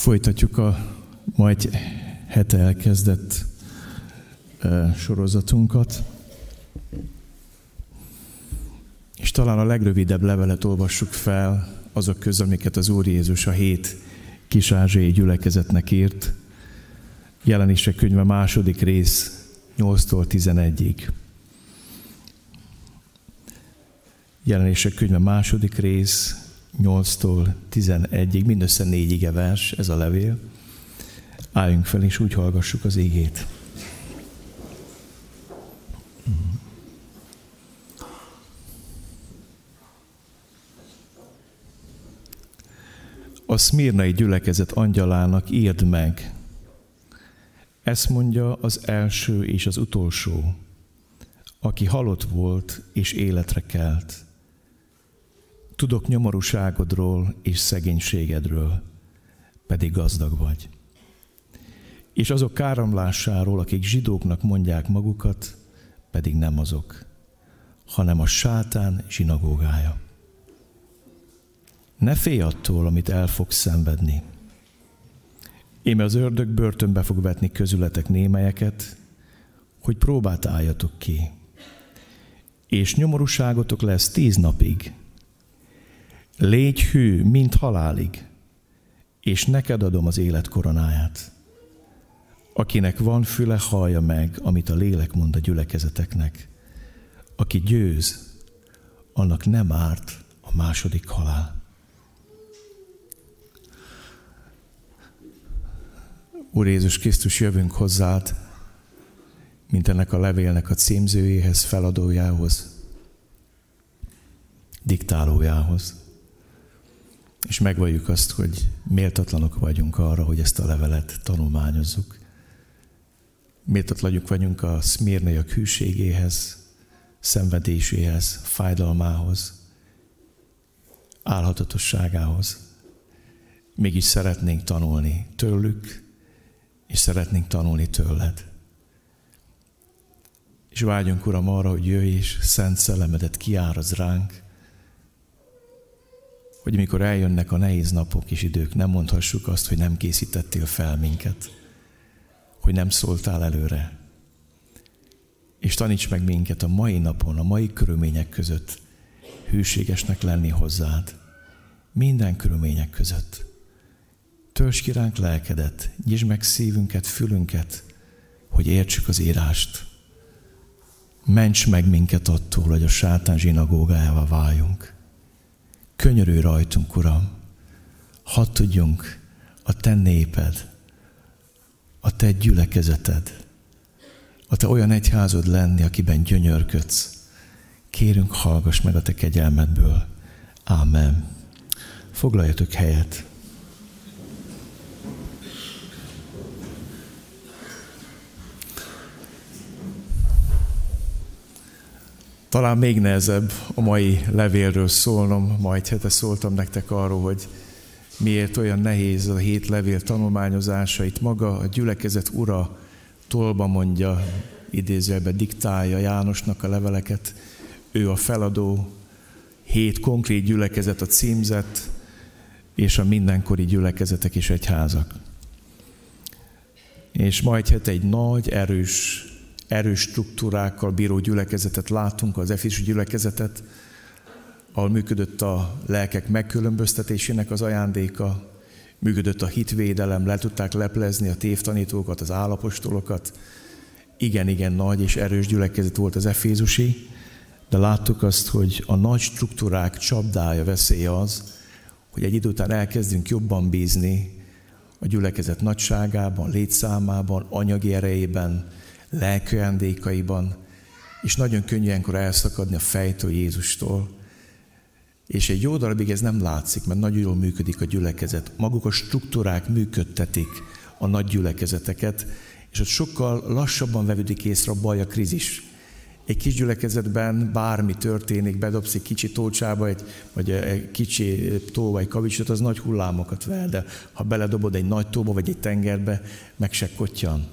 Folytatjuk a majd hete elkezdett sorozatunkat. És talán a legrövidebb levelet olvassuk fel azok közül, amiket az Úr Jézus a hét kis ázsiai gyülekezetnek írt. Jelenések könyve második rész 8-tól 11-ig. Jelenések könyve második rész 8-tól 11-ig, mindössze négy ige vers, ez a levél. Álljunk fel, és úgy hallgassuk az égét. A szmírnai gyülekezet angyalának írd meg. Ezt mondja az első és az utolsó, aki halott volt és életre kelt Tudok nyomorúságodról és szegénységedről, pedig gazdag vagy. És azok káromlásáról, akik zsidóknak mondják magukat, pedig nem azok, hanem a sátán zsinagógája. Ne félj attól, amit el fogsz szenvedni. Én az ördög börtönbe fog vetni közületek némelyeket, hogy próbát álljatok ki. És nyomorúságotok lesz tíz napig, Légy hű, mint halálig, és neked adom az élet koronáját. Akinek van füle, hallja meg, amit a lélek mond a gyülekezeteknek. Aki győz, annak nem árt a második halál. Úr Jézus Krisztus, jövünk hozzád, mint ennek a levélnek a címzőjéhez, feladójához, diktálójához és megvalljuk azt, hogy méltatlanok vagyunk arra, hogy ezt a levelet tanulmányozzuk. Méltatlanok vagyunk a szmírnaiak hűségéhez, szenvedéséhez, fájdalmához, álhatatosságához. Mégis szeretnénk tanulni tőlük, és szeretnénk tanulni tőled. És vágyunk, Uram, arra, hogy jöjj és szent szellemedet kiáraz ránk, hogy mikor eljönnek a nehéz napok és idők, nem mondhassuk azt, hogy nem készítettél fel minket, hogy nem szóltál előre. És taníts meg minket a mai napon, a mai körülmények között hűségesnek lenni hozzád. Minden körülmények között. Törzs ki ránk lelkedet, nyisd meg szívünket, fülünket, hogy értsük az írást. Ments meg minket attól, hogy a sátán zsinagógájával váljunk Könyörülj rajtunk, Uram, hadd tudjunk a Te néped, a Te gyülekezeted, a Te olyan egyházod lenni, akiben gyönyörködsz. Kérünk, hallgass meg a Te kegyelmedből. Ámen. Foglaljatok helyet. Talán még nehezebb a mai levélről szólnom, majd hete szóltam nektek arról, hogy miért olyan nehéz a hét levél tanulmányozása. Itt maga a gyülekezet ura tolba mondja, idézőjelben diktálja Jánosnak a leveleket. Ő a feladó, hét konkrét gyülekezet a címzet, és a mindenkori gyülekezetek és egyházak. És majd hát egy nagy, erős erős struktúrákkal bíró gyülekezetet látunk, az Efis gyülekezetet, ahol működött a lelkek megkülönböztetésének az ajándéka, működött a hitvédelem, le tudták leplezni a tévtanítókat, az állapostolokat. Igen, igen, nagy és erős gyülekezet volt az Efézusi, de láttuk azt, hogy a nagy struktúrák csapdája, veszélye az, hogy egy idő után elkezdünk jobban bízni a gyülekezet nagyságában, létszámában, anyagi erejében, lelki ajándékaiban, és nagyon könnyű ilyenkor elszakadni a fejtől Jézustól. És egy jó darabig ez nem látszik, mert nagyon jól működik a gyülekezet. Maguk a struktúrák működtetik a nagy gyülekezeteket, és ott sokkal lassabban vevődik észre a baj, a krízis. Egy kis gyülekezetben bármi történik, bedobsz egy kicsi tócsába, egy, vagy egy kicsi tó vagy kavicsot, az nagy hullámokat ver, de ha beledobod egy nagy tóba vagy egy tengerbe, meg se kottyan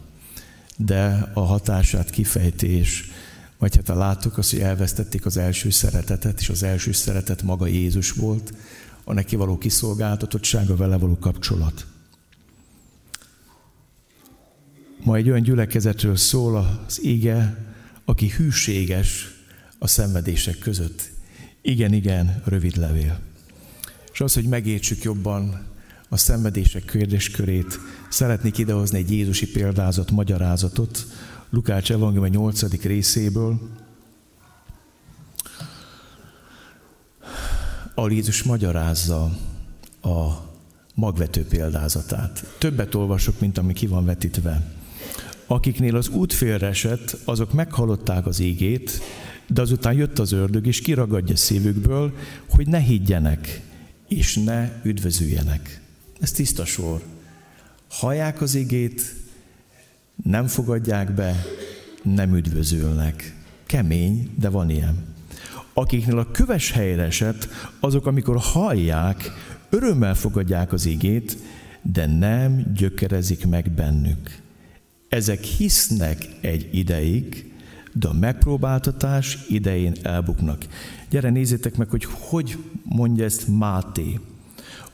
de a hatását kifejtés, vagy hát láttuk azt, hogy elvesztették az első szeretetet, és az első szeretet maga Jézus volt, a neki való kiszolgáltatottsága, vele való kapcsolat. Ma egy olyan gyülekezetről szól az ige, aki hűséges a szenvedések között. Igen, igen, rövid levél. És az, hogy megértsük jobban a szenvedések kérdéskörét, szeretnék idehozni egy Jézusi példázat, magyarázatot, Lukács Evangélium 8. részéből, ahol Jézus magyarázza a magvető példázatát. Többet olvasok, mint ami ki van vetítve. Akiknél az út esett, azok meghallották az ígét, de azután jött az ördög, és kiragadja szívükből, hogy ne higgyenek, és ne üdvözüljenek. Ez tiszta sor. Hallják az igét, nem fogadják be, nem üdvözülnek. Kemény, de van ilyen. Akiknél a köves helyre esett, azok, amikor hallják, örömmel fogadják az igét, de nem gyökerezik meg bennük. Ezek hisznek egy ideig, de a megpróbáltatás idején elbuknak. Gyere, nézzétek meg, hogy hogy mondja ezt Máté.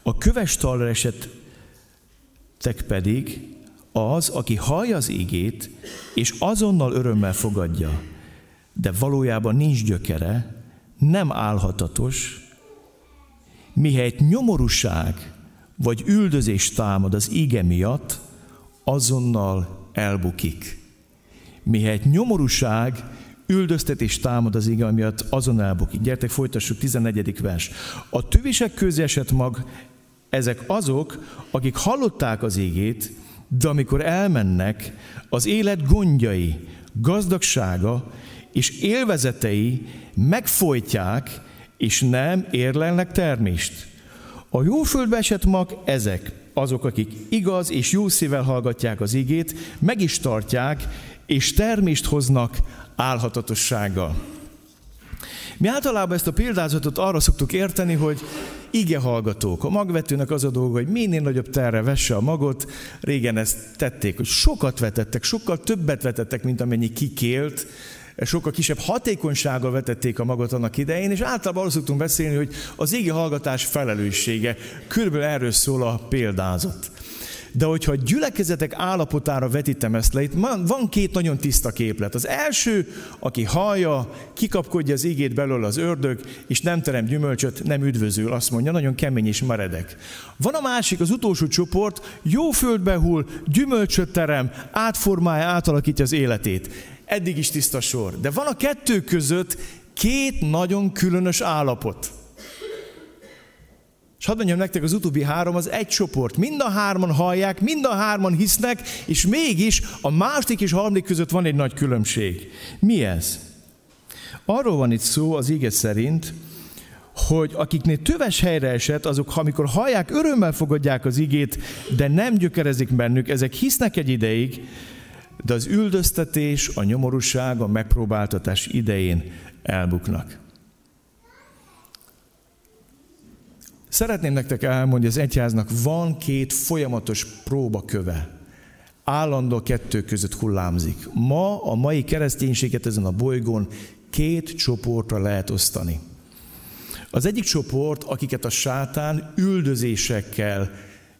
A köves talra esettek pedig az, aki hallja az igét, és azonnal örömmel fogadja, de valójában nincs gyökere, nem állhatatos, mihelyt nyomorúság vagy üldözés támad az ige miatt, azonnal elbukik. Mihelyt nyomorúság, üldöztetés támad az ige miatt, azon elbukik. Gyertek, folytassuk, 14. vers. A tövisek közé esett mag, ezek azok, akik hallották az égét, de amikor elmennek, az élet gondjai, gazdagsága és élvezetei megfojtják, és nem érlelnek termést. A jó földbe esett mag ezek, azok, akik igaz és jó szívvel hallgatják az igét, meg is tartják, és termést hoznak álhatatossággal. Mi általában ezt a példázatot arra szoktuk érteni, hogy ige hallgatók. A magvetőnek az a dolga, hogy minél nagyobb terre vesse a magot. Régen ezt tették, hogy sokat vetettek, sokkal többet vetettek, mint amennyi kikélt, sokkal kisebb hatékonysággal vetették a magot annak idején, és általában arról szoktunk beszélni, hogy az égi hallgatás felelőssége. Körülbelül erről szól a példázat. De hogyha a gyülekezetek állapotára vetítem ezt le, itt van két nagyon tiszta képlet. Az első, aki hallja, kikapkodja az ígét belőle az ördög, és nem terem gyümölcsöt, nem üdvözül, azt mondja, nagyon kemény és meredek. Van a másik, az utolsó csoport, jó földbe hull, gyümölcsöt terem, átformálja, átalakítja az életét. Eddig is tiszta sor. De van a kettő között két nagyon különös állapot. És hadd mondjam nektek, az utóbbi három az egy csoport. Mind a hárman hallják, mind a hárman hisznek, és mégis a második és harmadik között van egy nagy különbség. Mi ez? Arról van itt szó az ige szerint, hogy akiknél töves helyre esett, azok, amikor hallják, örömmel fogadják az igét, de nem gyökerezik bennük, ezek hisznek egy ideig, de az üldöztetés, a nyomorúság, a megpróbáltatás idején elbuknak. Szeretném nektek elmondani, az egyháznak van két folyamatos próbaköve. Állandó kettő között hullámzik. Ma a mai kereszténységet ezen a bolygón két csoportra lehet osztani. Az egyik csoport, akiket a sátán üldözésekkel,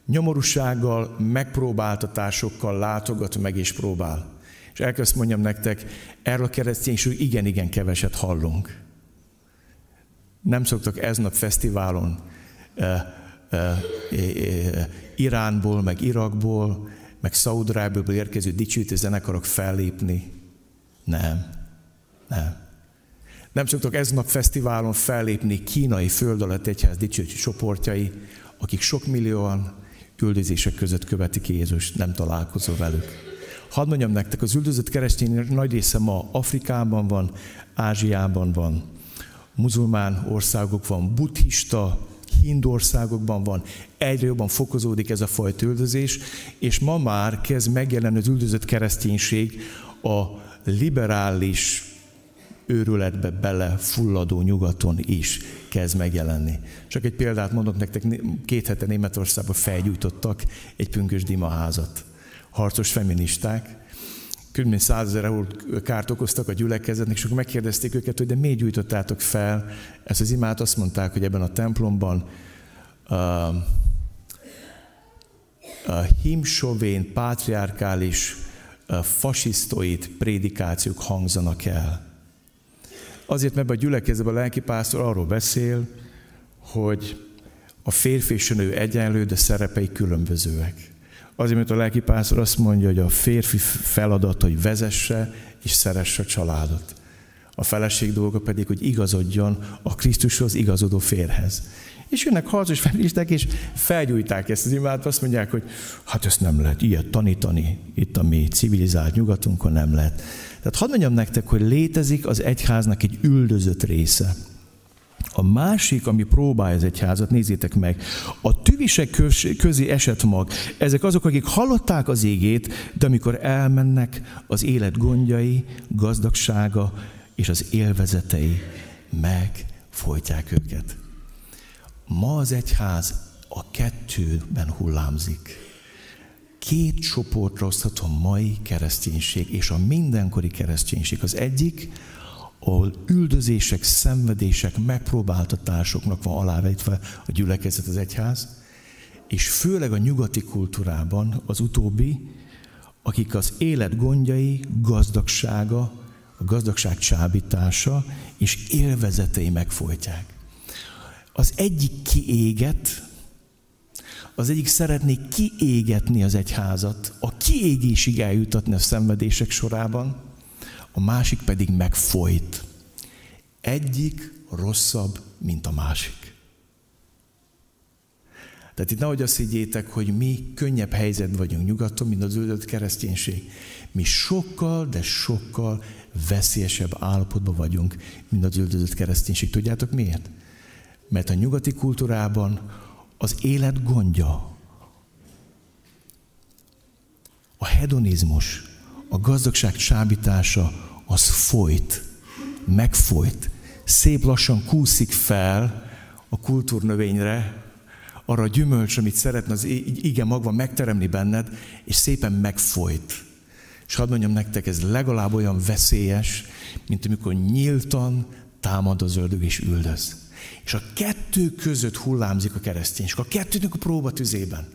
nyomorúsággal, megpróbáltatásokkal látogat meg és próbál. És elkezd mondjam nektek, erről a kereszténység igen-igen keveset hallunk. Nem szoktak eznap fesztiválon Iránból, meg Irakból, meg Szaudrábból érkező dicsőítő zenekarok fellépni. Nem, nem. Nem szoktak ez nap fesztiválon fellépni kínai föld alatt egyház dicsőítő csoportjai, akik sok millióan üldözések között követik Jézus, nem találkozol velük. Hadd mondjam nektek, az üldözött keresztény nagy része ma Afrikában van, Ázsiában van, muzulmán országok van, buddhista, hindu országokban van, egyre jobban fokozódik ez a fajta üldözés, és ma már kezd megjelenni az üldözött kereszténység a liberális őrületbe belefulladó nyugaton is kezd megjelenni. Csak egy példát mondok nektek, két hete Németországban felgyújtottak egy pünkös dimaházat. Harcos feministák, kb. 100 ezer kárt okoztak a gyülekezetnek, és akkor megkérdezték őket, hogy de miért gyújtottátok fel ezt az imát, azt mondták, hogy ebben a templomban a, a himsovén, pátriárkális a fasisztoid prédikációk hangzanak el. Azért, mert a gyülekezetben a lelkipásztor arról beszél, hogy a férfi és a nő egyenlő, de szerepei különbözőek. Azért, mert a lelkipásztor azt mondja, hogy a férfi feladata, hogy vezesse és szeresse a családot. A feleség dolga pedig, hogy igazodjon a Krisztushoz igazodó férhez. És jönnek harcos felisták, és felgyújták ezt az imádot, azt mondják, hogy hát ezt nem lehet ilyet tanítani, itt a mi civilizált nyugatunkon nem lehet. Tehát hadd mondjam nektek, hogy létezik az egyháznak egy üldözött része. A másik, ami próbálja az egyházat, nézzétek meg, a tüvisek közé esett mag. Ezek azok, akik hallották az égét, de amikor elmennek, az élet gondjai, gazdagsága és az élvezetei megfojtják őket. Ma az egyház a kettőben hullámzik. Két csoportra osztható mai kereszténység és a mindenkori kereszténység. Az egyik, ahol üldözések, szenvedések, megpróbáltatásoknak van alávetve a gyülekezet, az egyház, és főleg a nyugati kultúrában az utóbbi, akik az élet gondjai, gazdagsága, a gazdagság csábítása és élvezetei megfolytják. Az egyik kiéget, az egyik szeretné kiégetni az egyházat, a kiégésig eljutatni a szenvedések sorában, a másik pedig megfolyt. Egyik rosszabb, mint a másik. Tehát itt nehogy azt higgyétek, hogy mi könnyebb helyzetben vagyunk nyugaton, mint az öldött kereszténység. Mi sokkal, de sokkal veszélyesebb állapotban vagyunk, mint az üldözött kereszténység. Tudjátok miért? Mert a nyugati kultúrában az élet gondja, a hedonizmus, a gazdagság csábítása az folyt, megfolyt, szép lassan kúszik fel a kultúrnövényre, arra a gyümölcs, amit szeretne az ige magva megteremni benned, és szépen megfolyt. És hadd mondjam nektek, ez legalább olyan veszélyes, mint amikor nyíltan támad az ördög és üldöz. És a kettő között hullámzik a kereszténység, a kettőnek a próba tüzében.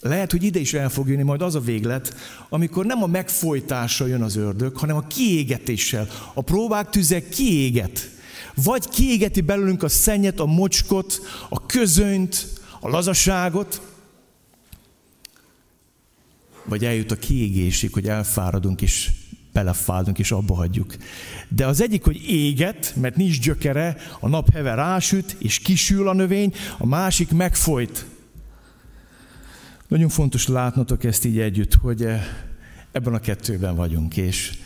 Lehet, hogy ide is el fog jönni majd az a véglet, amikor nem a megfojtással jön az ördög, hanem a kiégetéssel. A próbák tüze kiéget. Vagy kiégeti belőlünk a szennyet, a mocskot, a közönt, a lazaságot, vagy eljut a kiégésig, hogy elfáradunk és belefáradunk és abba hagyjuk. De az egyik, hogy éget, mert nincs gyökere, a nap heve rásüt és kisül a növény, a másik megfolyt. Nagyon fontos látnotok ezt így együtt, hogy eh, ebben a kettőben vagyunk, és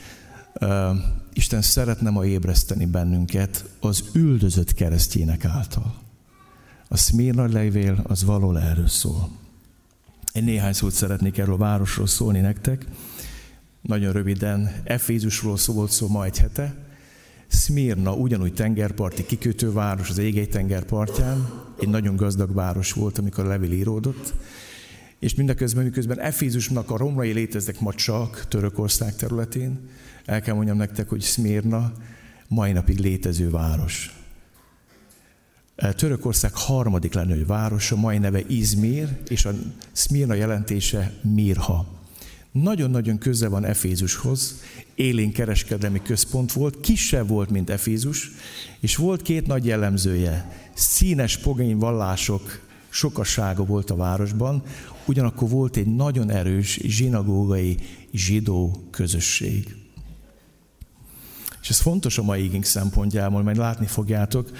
uh, Isten szeretne ma ébreszteni bennünket az üldözött keresztjének által. A Smírna levél az való erről szól. Én néhány szót szeretnék erről a városról szólni nektek. Nagyon röviden, Efézusról szólt szó ma egy hete. Smírna ugyanúgy tengerparti kikötőváros az égei tengerpartján. Egy nagyon gazdag város volt, amikor a levél íródott és mindeközben, miközben Efézusnak a romlai léteznek ma csak Törökország területén, el kell mondjam nektek, hogy Smírna mai napig létező város. E, Törökország harmadik legnagyobb városa, mai neve Izmir, és a Smírna jelentése Mirha. Nagyon-nagyon közel van Efézushoz, élén kereskedelmi központ volt, kisebb volt, mint Efézus, és volt két nagy jellemzője. Színes pogány vallások sokasága volt a városban, ugyanakkor volt egy nagyon erős zsinagógai zsidó közösség. És ez fontos a mai igénk szempontjából, majd látni fogjátok,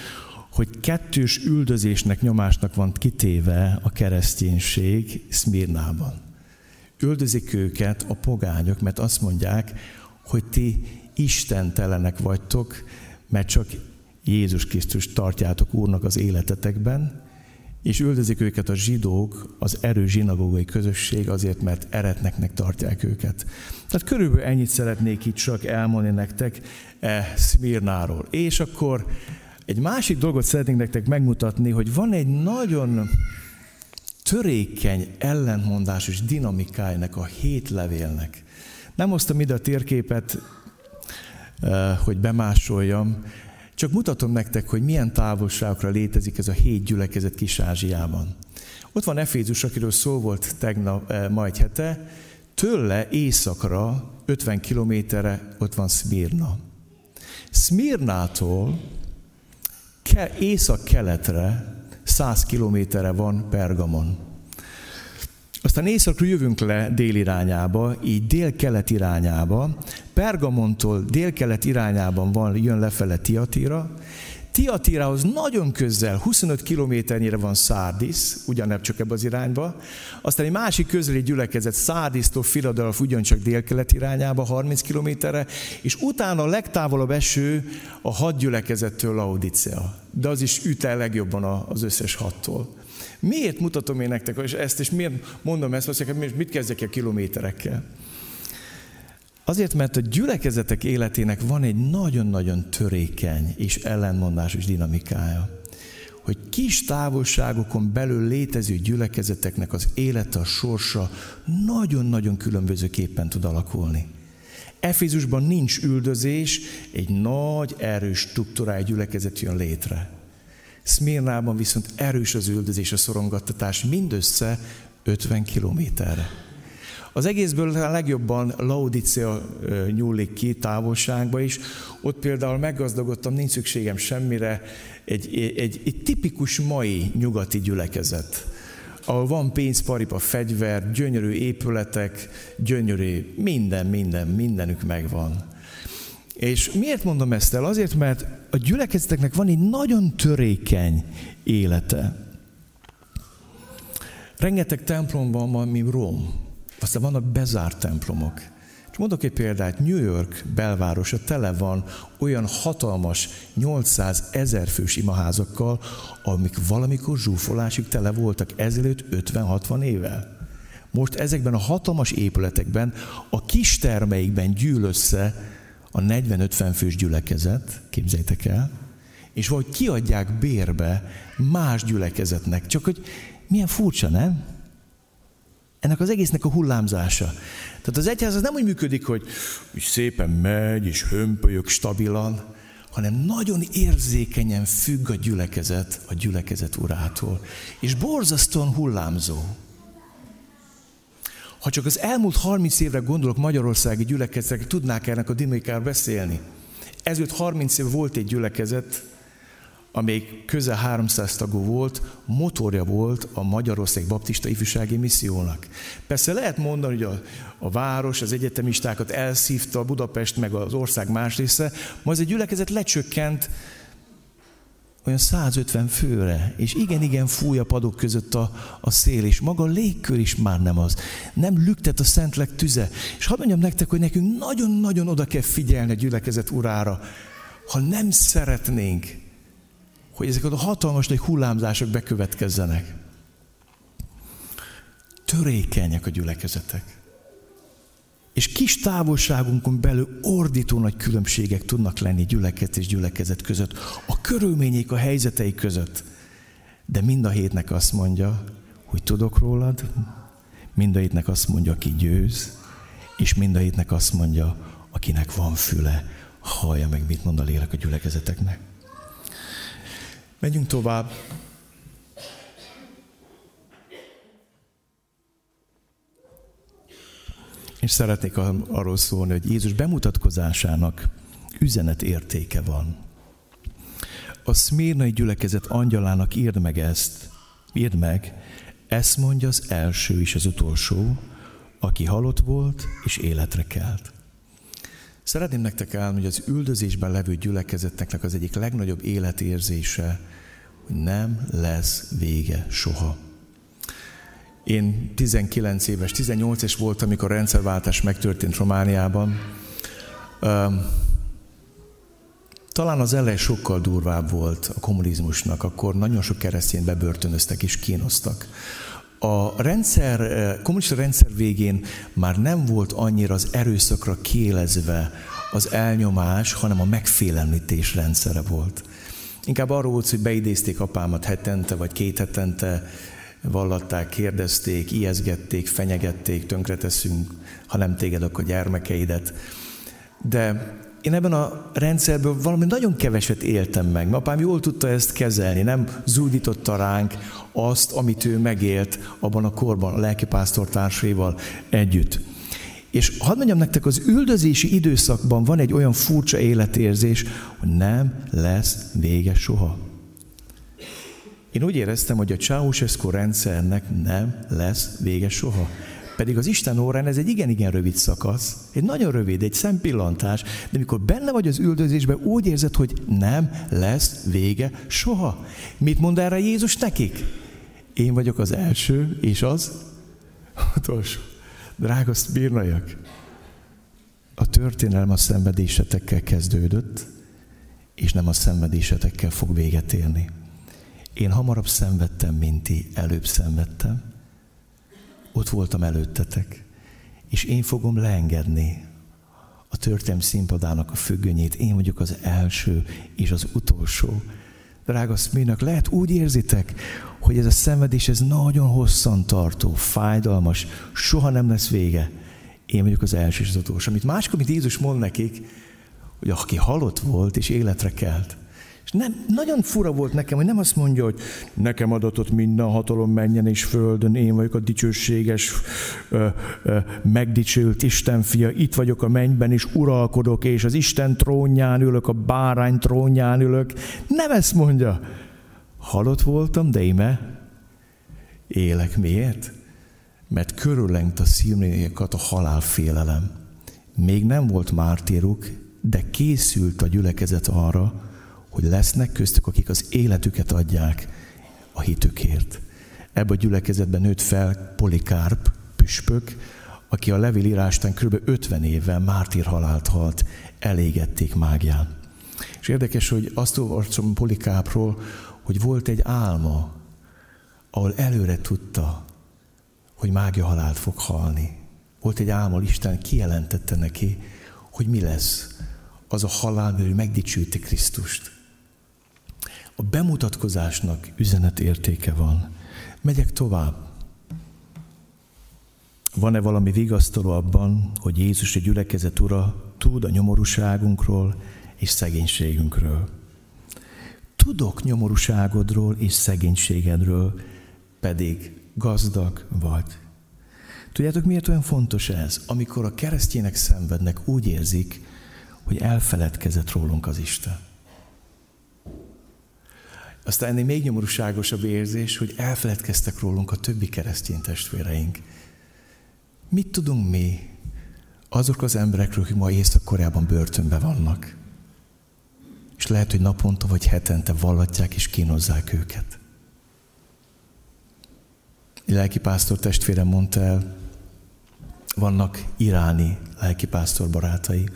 hogy kettős üldözésnek, nyomásnak van kitéve a kereszténység Szmirnában. Üldözik őket a pogányok, mert azt mondják, hogy ti istentelenek vagytok, mert csak Jézus Krisztus tartjátok Úrnak az életetekben, és üldözik őket a zsidók, az erő zsinagógai közösség azért, mert eretneknek tartják őket. Tehát körülbelül ennyit szeretnék itt csak elmondani nektek e Szmirnáról. És akkor egy másik dolgot szeretnék nektek megmutatni, hogy van egy nagyon törékeny ellentmondásos dinamikájának a hét levélnek. Nem hoztam ide a térképet, e, hogy bemásoljam, csak mutatom nektek, hogy milyen távolságokra létezik ez a hét gyülekezet Kis-Ázsiában. Ott van Efézus, akiről szó volt tegnap, eh, ma hete, Tőle északra, 50 kilométerre ott van Szmirna. Szmirnától ke- észak-keletre 100 kilométerre van Pergamon. Aztán északról jövünk le dél irányába, így dél-kelet irányába. Pergamontól dél-kelet irányában van, jön lefele Tiatira. Tiatirához nagyon közel, 25 kilométernyire van Szárdis, ugyanebb csak ebbe az irányba. Aztán egy másik közeli gyülekezet Szárdisztól Filadelf ugyancsak délkelet irányába, 30 kilométerre, és utána a legtávolabb eső a hat gyülekezettől Laodicea. De az is üt el legjobban az összes hattól. Miért mutatom én nektek ezt, és miért mondom ezt, hogy mit kezdjek a kilométerekkel? Azért, mert a gyülekezetek életének van egy nagyon-nagyon törékeny és ellenmondásos dinamikája. Hogy kis távolságokon belül létező gyülekezeteknek az élete, a sorsa nagyon-nagyon különbözőképpen tud alakulni. Efézusban nincs üldözés, egy nagy, erős struktúrájú gyülekezet jön létre. Szmirnában viszont erős az üldözés, a szorongattatás mindössze 50 kilométerre. Az egészből a legjobban Laodicea nyúlik ki távolságba is. Ott például meggazdagodtam, nincs szükségem semmire. Egy, egy, egy tipikus mai nyugati gyülekezet ahol van pénz, paripa, fegyver, gyönyörű épületek, gyönyörű, minden, minden, mindenük megvan. És miért mondom ezt el? Azért, mert a gyülekezeteknek van egy nagyon törékeny élete. Rengeteg templomban van, mint Róm. Aztán vannak bezárt templomok. És mondok egy példát, New York belvárosa tele van olyan hatalmas 800 ezer fős imaházakkal, amik valamikor zsúfolásig tele voltak ezelőtt 50-60 évvel. Most ezekben a hatalmas épületekben, a kis termeikben gyűl össze a 40-50 fős gyülekezet, képzeljétek el, és vagy kiadják bérbe más gyülekezetnek. Csak hogy milyen furcsa, nem? ennek az egésznek a hullámzása. Tehát az egyház az nem úgy működik, hogy szépen megy, és hömpölyök stabilan, hanem nagyon érzékenyen függ a gyülekezet a gyülekezet urától. És borzasztóan hullámzó. Ha csak az elmúlt 30 évre gondolok magyarországi gyülekezetek, tudnák ennek a dinamikáról beszélni. Ezért 30 év volt egy gyülekezet, amelyik közel 300 tagú volt, motorja volt a Magyarország Baptista Ifjúsági Missziónak. Persze lehet mondani, hogy a, a város, az egyetemistákat elszívta a Budapest meg az ország más része, ma ez egy gyülekezet lecsökkent olyan 150 főre, és igen-igen fúj a padok között a, a szél, és maga a légkör is már nem az. Nem lüktet a Szentlek tüze. És hadd mondjam nektek, hogy nekünk nagyon-nagyon oda kell figyelni a gyülekezet urára, ha nem szeretnénk, hogy ezek a hatalmas nagy hullámzások bekövetkezzenek. Törékenyek a gyülekezetek. És kis távolságunkon belül ordító nagy különbségek tudnak lenni gyülekezet és gyülekezet között, a körülmények, a helyzetei között. De mind a hétnek azt mondja, hogy tudok rólad, mind a hétnek azt mondja, aki győz, és mind a hétnek azt mondja, akinek van füle, hallja meg, mit mond a lélek a gyülekezeteknek. Megyünk tovább. És szeretnék arról szólni, hogy Jézus bemutatkozásának üzenet értéke van. A szmírnai gyülekezet angyalának írd meg ezt, írd meg, ezt mondja az első és az utolsó, aki halott volt és életre kelt. Szeretném nektek elmondani, hogy az üldözésben levő gyülekezetnek az egyik legnagyobb életérzése, hogy nem lesz vége soha. Én 19 éves, 18 éves voltam, amikor a rendszerváltás megtörtént Romániában. Talán az elej sokkal durvább volt a kommunizmusnak, akkor nagyon sok keresztényt bebörtönöztek és kínoztak. A rendszer, kommunista rendszer végén már nem volt annyira az erőszakra kiélezve az elnyomás, hanem a megfélemlítés rendszere volt. Inkább arról volt, hogy beidézték apámat hetente vagy két hetente, vallatták, kérdezték, ijeszgették, fenyegették, tönkreteszünk, ha nem téged, akkor gyermekeidet. De én ebben a rendszerből valami nagyon keveset éltem meg. Ma apám jól tudta ezt kezelni, nem zúdította ránk azt, amit ő megélt abban a korban a lelkipásztor társaival együtt. És hadd mondjam nektek, az üldözési időszakban van egy olyan furcsa életérzés, hogy nem lesz vége soha. Én úgy éreztem, hogy a Ceausescu rendszernek nem lesz vége soha. Pedig az Isten órán ez egy igen-igen rövid szakasz, egy nagyon rövid, egy szempillantás, de mikor benne vagy az üldözésben, úgy érzed, hogy nem lesz vége soha. Mit mond erre Jézus nekik? Én vagyok az első, és az utolsó. Drága bírnaiak, a történelem a szenvedésetekkel kezdődött, és nem a szenvedésetekkel fog véget érni. Én hamarabb szenvedtem, mint ti, előbb szenvedtem. Ott voltam előttetek, és én fogom leengedni a történelm színpadának a függönyét. Én vagyok az első és az utolsó. Drága Szmírnak, lehet úgy érzitek, hogy ez a szenvedés, ez nagyon hosszan tartó, fájdalmas, soha nem lesz vége. Én vagyok az első és az utolsó. Amit máskor, mint Jézus mond nekik, hogy aki halott volt és életre kelt, és nem, nagyon fura volt nekem, hogy nem azt mondja, hogy nekem adatot minden hatalom menjen és földön, én vagyok a dicsőséges, ö, ö, megdicsült Isten fia, itt vagyok a mennyben, és uralkodok, és az Isten trónján ülök, a bárány trónján ülök. Nem ezt mondja. Halott voltam, de íme élek. Miért? Mert körüllengt a szívnékat a halálfélelem. Még nem volt mártíruk, de készült a gyülekezet arra, hogy lesznek köztük, akik az életüket adják a hitükért. Ebben a gyülekezetben nőtt fel Polikárp, püspök, aki a levélírástán kb. 50 évvel mártír halált halt, elégették mágián. És érdekes, hogy azt olvasom Polikápról, hogy volt egy álma, ahol előre tudta, hogy mágia halált fog halni. Volt egy álma, Isten kijelentette neki, hogy mi lesz az a halál, mert ő megdicsülti Krisztust. A bemutatkozásnak üzenetértéke van. Megyek tovább. Van-e valami vigasztaló abban, hogy Jézus a gyülekezet ura tud a nyomorúságunkról és szegénységünkről? Tudok nyomorúságodról és szegénységedről, pedig gazdag vagy. Tudjátok, miért olyan fontos ez? Amikor a keresztjének szenvednek, úgy érzik, hogy elfeledkezett rólunk az Isten. Aztán ennél még nyomorúságosabb érzés, hogy elfeledkeztek rólunk a többi keresztény testvéreink. Mit tudunk mi azok az emberekről, akik ma Észak-Koreában börtönben vannak? És lehet, hogy naponta vagy hetente vallatják és kínozzák őket. Egy lelkipásztor testvérem mondta el, vannak iráni lelkipásztor barátai,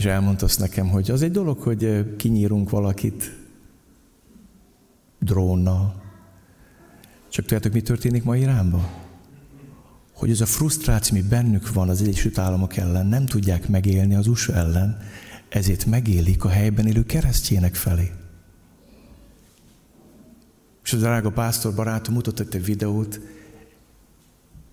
és elmondta azt nekem, hogy az egy dolog, hogy kinyírunk valakit drónnal. Csak tudjátok, mi történik ma Iránban? Hogy ez a frusztráció, ami bennük van az Egyesült Államok ellen, nem tudják megélni az USA ellen, ezért megélik a helyben élő keresztjének felé. És az drága pásztor barátom mutatott egy videót,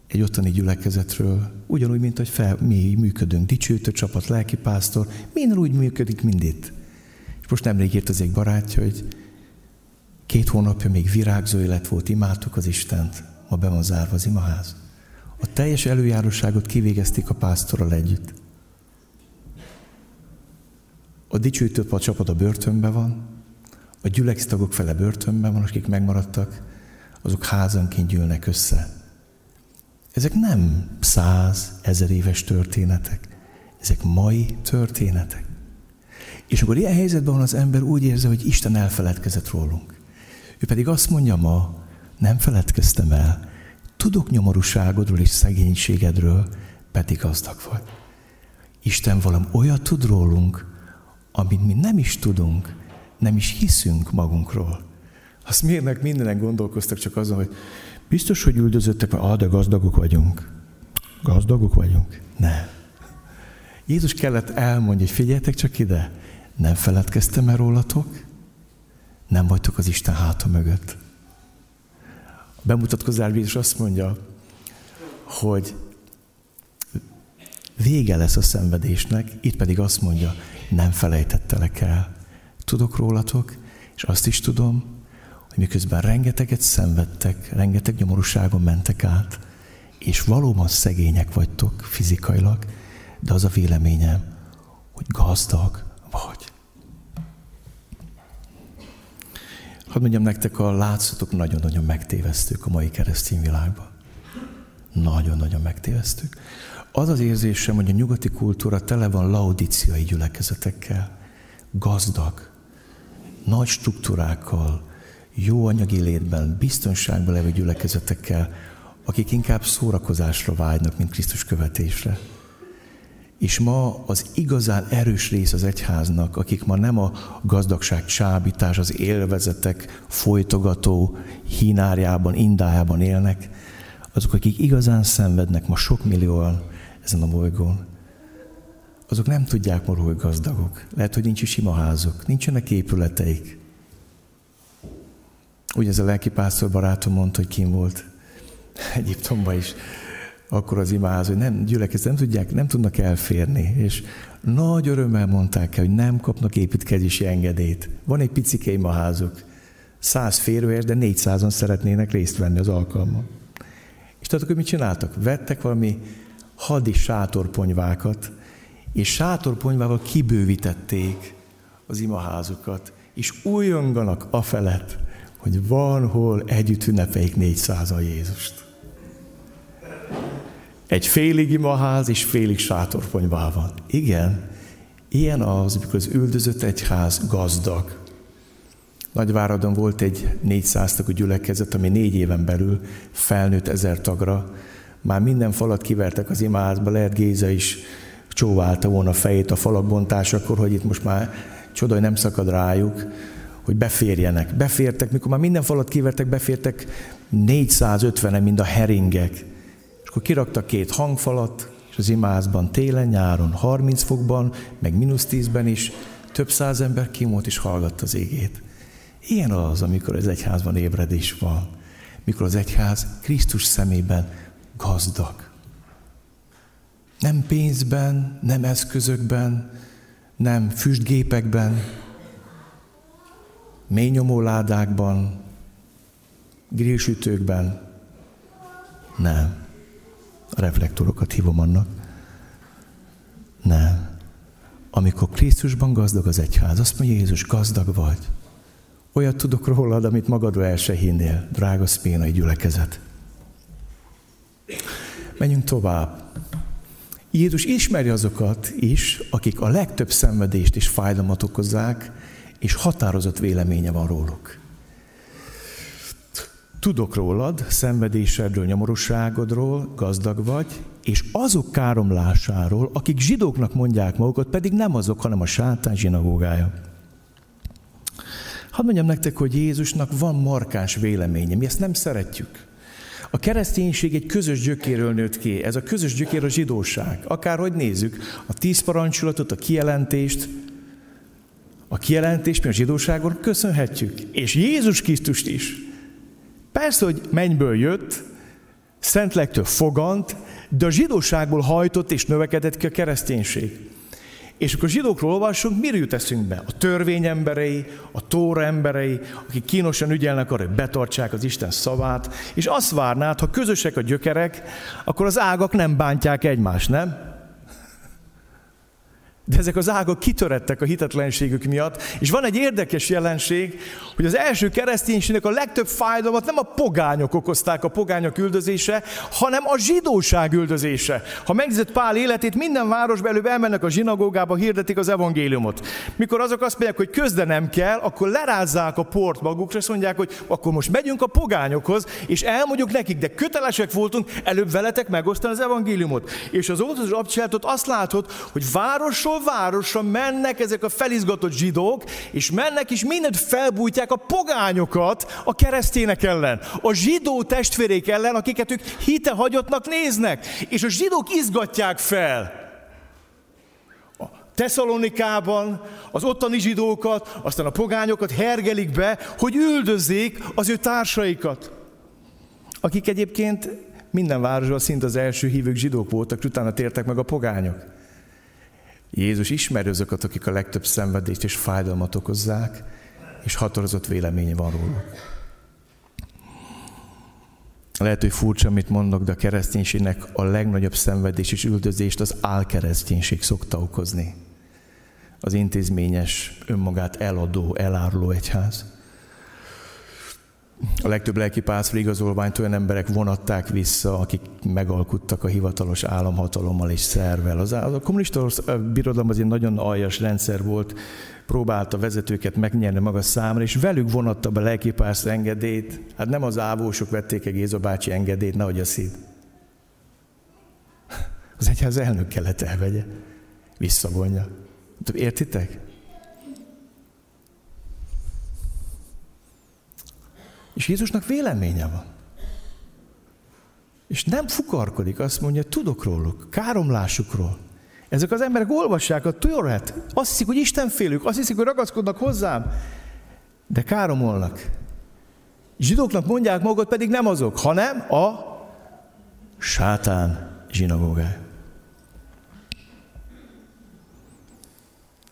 egy ottani gyülekezetről, ugyanúgy, mint hogy fel, mi működünk, dicsőítő csapat, lelkipásztor, minden úgy működik, mind itt. És most nemrég írt az egy barátja, hogy két hónapja még virágzó élet volt, imádtuk az Istent, ma be van zárva az imaház. A teljes előjáróságot kivégezték a pásztorral együtt. A dicsőítő a csapat a börtönben van, a gyüleksztagok fele börtönben van, akik megmaradtak, azok házanként gyűlnek össze ezek nem száz, ezer éves történetek. Ezek mai történetek. És akkor ilyen helyzetben van az ember úgy érzi, hogy Isten elfeledkezett rólunk. Ő pedig azt mondja ma, nem feledkeztem el, tudok nyomorúságodról és szegénységedről, pedig gazdag vagy. Isten valami olyat tud rólunk, amit mi nem is tudunk, nem is hiszünk magunkról. Azt miért mindenen gondolkoztak csak azon, hogy Biztos, hogy üldözöttek, ah, de gazdagok vagyunk. Gazdagok vagyunk? Nem. Jézus kellett elmondja, hogy figyeljetek csak ide, nem feledkeztem el rólatok, nem vagytok az Isten háta mögött. A bemutatkozás Jézus azt mondja, hogy vége lesz a szenvedésnek, itt pedig azt mondja, nem felejtettelek el. Tudok rólatok, és azt is tudom, miközben rengeteget szenvedtek, rengeteg nyomorúságon mentek át, és valóban szegények vagytok fizikailag, de az a véleményem, hogy gazdag vagy. Hadd mondjam nektek, a látszatok nagyon-nagyon megtévesztők a mai keresztény világban. Nagyon-nagyon megtévesztők. Az az érzésem, hogy a nyugati kultúra tele van laudiciai gyülekezetekkel, gazdag, nagy struktúrákkal, jó anyagi létben, biztonságban levő gyülekezetekkel, akik inkább szórakozásra vágynak, mint Krisztus követésre. És ma az igazán erős rész az egyháznak, akik ma nem a gazdagság csábítás, az élvezetek folytogató hínárjában, indájában élnek, azok, akik igazán szenvednek ma sok millióan ezen a bolygón, azok nem tudják ma, hogy gazdagok. Lehet, hogy nincs is imaházuk, nincsenek épületeik. Úgy ez a lelkipásztor barátom mondta, hogy kim volt Egyiptomban is akkor az imához, hogy nem, gyülekezet nem tudják, nem tudnak elférni, és nagy örömmel mondták el, hogy nem kapnak építkezési engedélyt. Van egy picike imaházuk, száz férőhelyes, de négyszázan szeretnének részt venni az alkalmon. És tudod, hogy mit csináltak? Vettek valami hadi sátorponyvákat, és sátorponyvával kibővítették az imaházukat, és újonganak afelett, hogy van hol együtt ünnepeik négyszázan Jézust. Egy félig imaház és félig sátorponyvá van. Igen, ilyen az, amikor az üldözött egyház gazdag. Nagyváradon volt egy 400 tagú gyülekezet, ami négy éven belül felnőtt ezer tagra. Már minden falat kivertek az imaházba, lehet Géza is csóválta volna a fejét a falak bontásakor, hogy itt most már csoda, hogy nem szakad rájuk, hogy beférjenek. Befértek, mikor már minden falat kivertek, befértek 450-en, mind a heringek. És akkor kiraktak két hangfalat, és az imázban télen, nyáron 30 fokban, meg mínusz 10-ben is, több száz ember kimót és hallgatta az égét. Ilyen az, amikor az egyházban ébredés van. Mikor az egyház Krisztus szemében gazdag. Nem pénzben, nem eszközökben, nem füstgépekben, mély nyomóládákban, grillsütőkben. Nem. A reflektorokat hívom annak. Nem. Amikor Krisztusban gazdag az egyház, azt mondja Jézus, gazdag vagy. Olyat tudok rólad, amit magadról el se hinnél, drága szpénai gyülekezet. Menjünk tovább. Jézus ismeri azokat is, akik a legtöbb szenvedést és fájdalmat okozzák, és határozott véleménye van róluk. Tudok rólad, szenvedésedről, nyomorúságodról, gazdag vagy, és azok káromlásáról, akik zsidóknak mondják magukat, pedig nem azok, hanem a sátán zsinagógája. Hadd mondjam nektek, hogy Jézusnak van markáns véleménye, mi ezt nem szeretjük. A kereszténység egy közös gyökéről nőtt ki, ez a közös gyökér a zsidóság. Akárhogy nézzük, a tíz parancsolatot, a kijelentést, a kijelentést mi a zsidóságon köszönhetjük, és Jézus Krisztust is. Persze, hogy mennyből jött, Szentlegtől fogant, de a zsidóságból hajtott és növekedett ki a kereszténység. És akkor zsidókról olvasunk, mire jut eszünkbe? A törvény emberei, a tóra emberei, akik kínosan ügyelnek arra, hogy betartsák az Isten szavát, és azt várnád, ha közösek a gyökerek, akkor az ágak nem bántják egymást, nem? De ezek az ágak kitörettek a hitetlenségük miatt, és van egy érdekes jelenség, hogy az első kereszténységnek a legtöbb fájdalmat nem a pogányok okozták, a pogányok üldözése, hanem a zsidóság üldözése. Ha megnézed Pál életét, minden városba előbb elmennek a zsinagógába, hirdetik az evangéliumot. Mikor azok azt mondják, hogy közde nem kell, akkor lerázzák a port magukra, és mondják, hogy akkor most megyünk a pogányokhoz, és elmondjuk nekik, de kötelesek voltunk előbb veletek megosztani az evangéliumot. És az oltozó azt látod, hogy városról városra mennek ezek a felizgatott zsidók, és mennek és mindent felbújtják a pogányokat a keresztények ellen. A zsidó testvérék ellen, akiket ők hite hagyottnak néznek. És a zsidók izgatják fel. A Tesszalonikában az ottani zsidókat, aztán a pogányokat hergelik be, hogy üldözzék az ő társaikat. Akik egyébként minden városban szinte az első hívők zsidók voltak, utána tértek meg a pogányok. Jézus ismeri azokat, akik a legtöbb szenvedést és fájdalmat okozzák, és határozott véleménye van róluk. Lehet, hogy furcsa, amit mondok, de a kereszténységnek a legnagyobb szenvedés és üldözést az álkereszténység szokta okozni. Az intézményes, önmagát eladó, eláruló egyház. A legtöbb lelkipászra igazolványt olyan emberek vonatták vissza, akik megalkuttak a hivatalos államhatalommal és szervel. Az, a kommunista birodalom az egy nagyon aljas rendszer volt, próbálta vezetőket megnyerni maga számára, és velük vonatta be lelkipász engedélyt. Hát nem az ávósok vették egy Géza bácsi engedélyt, nehogy a szíd. Az egyház elnök kellett elvegye, visszavonja. Értitek? És Jézusnak véleménye van. És nem fukarkodik, azt mondja, tudok róluk, káromlásukról. Ezek az emberek olvassák a Torát, azt hiszik, hogy Isten félük, azt hiszik, hogy ragaszkodnak hozzám, de káromolnak. Zsidóknak mondják magukat, pedig nem azok, hanem a sátán zsinagógá.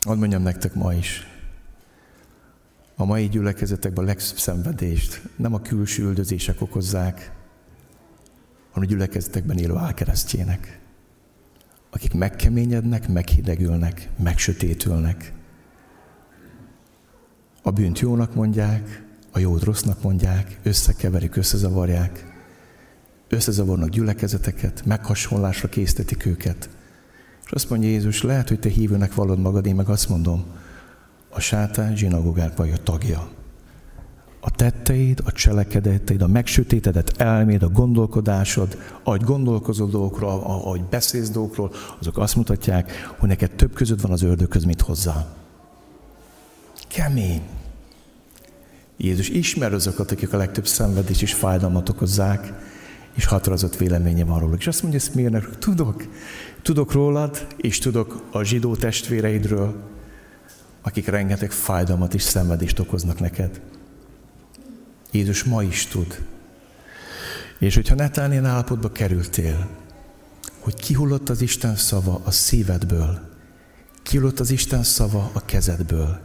Hadd mondjam nektek ma is, a mai gyülekezetekben a legszebb szenvedést nem a külső üldözések okozzák, hanem a gyülekezetekben élő álkeresztjének, akik megkeményednek, meghidegülnek, megsötétülnek. A bűnt jónak mondják, a jót rossznak mondják, összekeverik, összezavarják, összezavarnak gyülekezeteket, meghasonlásra késztetik őket. És azt mondja Jézus, lehet, hogy te hívőnek valod magad, én meg azt mondom, a sátán zsinagógák vagy a tagja. A tetteid, a cselekedeteid, a megsötétedett elméd, a gondolkodásod, ahogy gondolkozol dolgokról, ahogy beszélsz dolgokról, azok azt mutatják, hogy neked több között van az ördököz, mint hozzá. Kemény. Jézus ismer azokat, akik a legtöbb szenvedés és fájdalmat okozzák, és határozott véleménye van róluk. És azt mondja Szmérnek, tudok, tudok rólad, és tudok a zsidó testvéreidről, akik rengeteg fájdalmat és szenvedést okoznak neked. Jézus ma is tud. És hogyha netán ilyen állapotba kerültél, hogy kihullott az Isten szava a szívedből, kihullott az Isten szava a kezedből,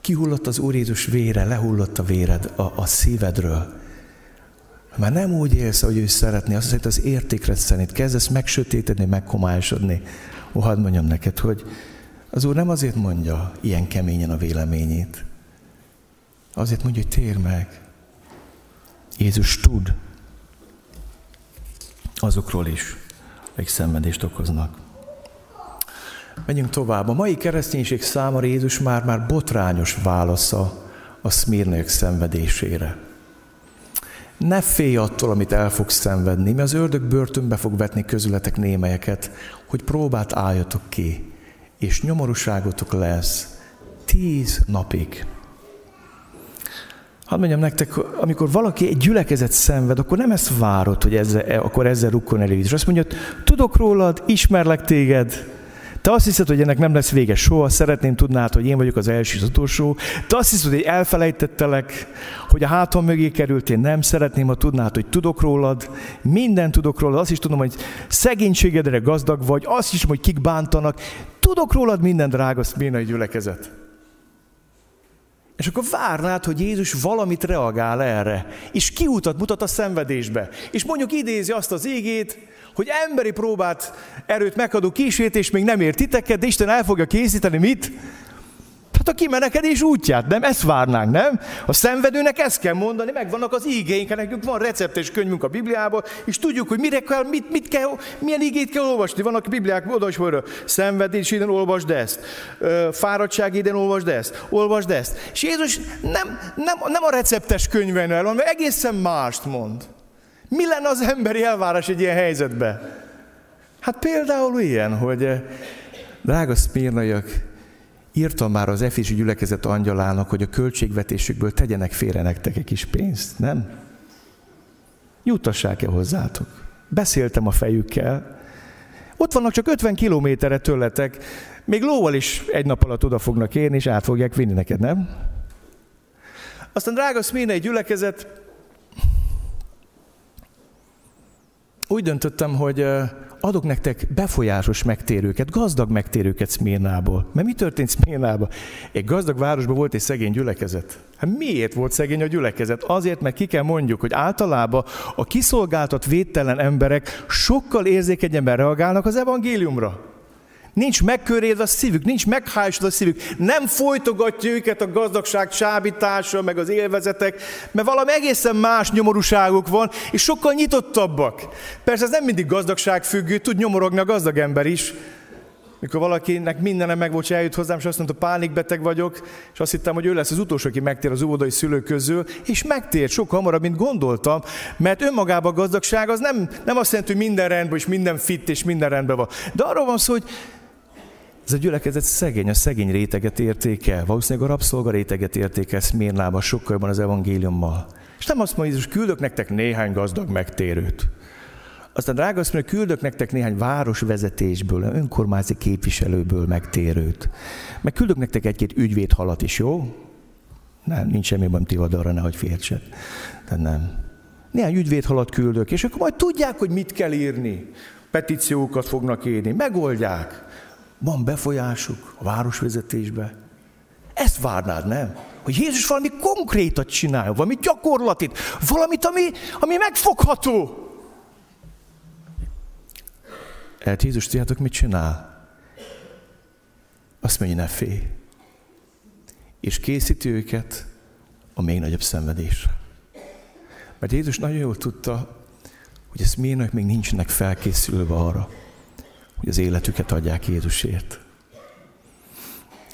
kihullott az Úr Jézus vére, lehullott a véred a, a szívedről, már nem úgy élsz, hogy ő szeretné, azt hiszed, az értékre szerint kezdesz megsötétedni, megkomályosodni. Ó, hadd mondjam neked, hogy az Úr nem azért mondja ilyen keményen a véleményét. Azért mondja, hogy tér meg. Jézus tud azokról is, akik szenvedést okoznak. Menjünk tovább. A mai kereszténység számára Jézus már, már botrányos válasza a szmírnők szenvedésére. Ne félj attól, amit el fogsz szenvedni, mert az ördög börtönbe fog vetni közületek némelyeket, hogy próbát álljatok ki és nyomorúságotok lesz tíz napig. Hadd mondjam nektek, amikor valaki egy gyülekezet szenved, akkor nem ezt várod, hogy ezzel, akkor ezzel rukkon elő. És azt mondja, tudok rólad, ismerlek téged, te azt hiszed, hogy ennek nem lesz vége soha, szeretném tudnád, hogy én vagyok az első az utolsó. Te azt hiszed, hogy elfelejtettelek, hogy a hátam mögé kerültél, nem szeretném, ha tudnád, hogy tudok rólad, minden tudok rólad, azt is tudom, hogy szegénységedre gazdag vagy, azt is, hogy kik bántanak, tudok rólad minden drága szmírnai gyülekezet. És akkor várnád, hogy Jézus valamit reagál erre, és kiutat mutat a szenvedésbe. És mondjuk idézi azt az égét, hogy emberi próbát, erőt megadó kísérét, és még nem ért titeket, de Isten el fogja készíteni mit? Hát a kimenekedés útját, nem? Ezt várnánk, nem? A szenvedőnek ezt kell mondani, megvannak az ígéink, nekünk van receptes könyvünk a Bibliában, és tudjuk, hogy mire kell, mit, mit kell, milyen ígét kell olvasni. Vannak Bibliák oda is, hogy szenvedés ide olvasd ezt, fáradtság ide olvasd ezt, olvasd ezt. És Jézus nem, nem, nem a receptes könyven el, hanem egészen mást mond. Mi lenne az emberi elvárás egy ilyen helyzetben? Hát például ilyen, hogy drága szmírnaiak, írtam már az Efési gyülekezet angyalának, hogy a költségvetésükből tegyenek félre nektek egy kis pénzt, nem? Jutassák-e hozzátok? Beszéltem a fejükkel. Ott vannak csak 50 kilométerre tőletek, még lóval is egy nap alatt oda fognak érni, és át fogják vinni neked, nem? Aztán drága Szmírnai gyülekezet, úgy döntöttem, hogy adok nektek befolyásos megtérőket, gazdag megtérőket Szmérnából. Mert mi történt Szmérnában? Egy gazdag városban volt egy szegény gyülekezet. Hát miért volt szegény a gyülekezet? Azért, mert ki kell mondjuk, hogy általában a kiszolgáltat védtelen emberek sokkal érzékenyebben reagálnak az evangéliumra. Nincs megkörédve a szívük, nincs meghálsod a szívük. Nem folytogatja őket a gazdagság csábítása, meg az élvezetek, mert valami egészen más nyomorúságuk van, és sokkal nyitottabbak. Persze ez nem mindig gazdagság függő, tud nyomorogni a gazdag ember is. Mikor valakinek mindenem meg volt, eljött hozzám, és azt mondta, pánikbeteg vagyok, és azt hittem, hogy ő lesz az utolsó, aki megtér az óvodai szülők közül, és megtér sokkal hamarabb, mint gondoltam, mert önmagában a gazdagság az nem, nem azt jelenti, hogy minden rendben, és minden fit, és minden rendben van. De arról van szó, hogy ez a gyülekezet szegény, a szegény réteget értékel. Valószínűleg a rabszolga réteget értékel Szmérnában sokkal jobban az evangéliummal. És nem azt mondja, hogy küldök nektek néhány gazdag megtérőt. Aztán drága azt mondja, küldök nektek néhány városvezetésből, önkormányzati képviselőből megtérőt. Meg küldök nektek egy-két ügyvédhalat is, jó? Nem, nincs semmi bajom arra, nehogy fértset. De nem. Néhány ügyvédhalat küldök, és akkor majd tudják, hogy mit kell írni. Petíciókat fognak írni, megoldják van befolyásuk a városvezetésbe. Ezt várnád, nem? Hogy Jézus valami konkrétat csinálja, valami gyakorlatit, valamit, ami, ami megfogható. Hát Jézus, tudjátok, mit csinál? Azt mondja, ne félj. És készíti őket a még nagyobb szenvedésre. Mert Jézus nagyon jól tudta, hogy ezt miért még nincsenek felkészülve arra, hogy az életüket adják Jézusért.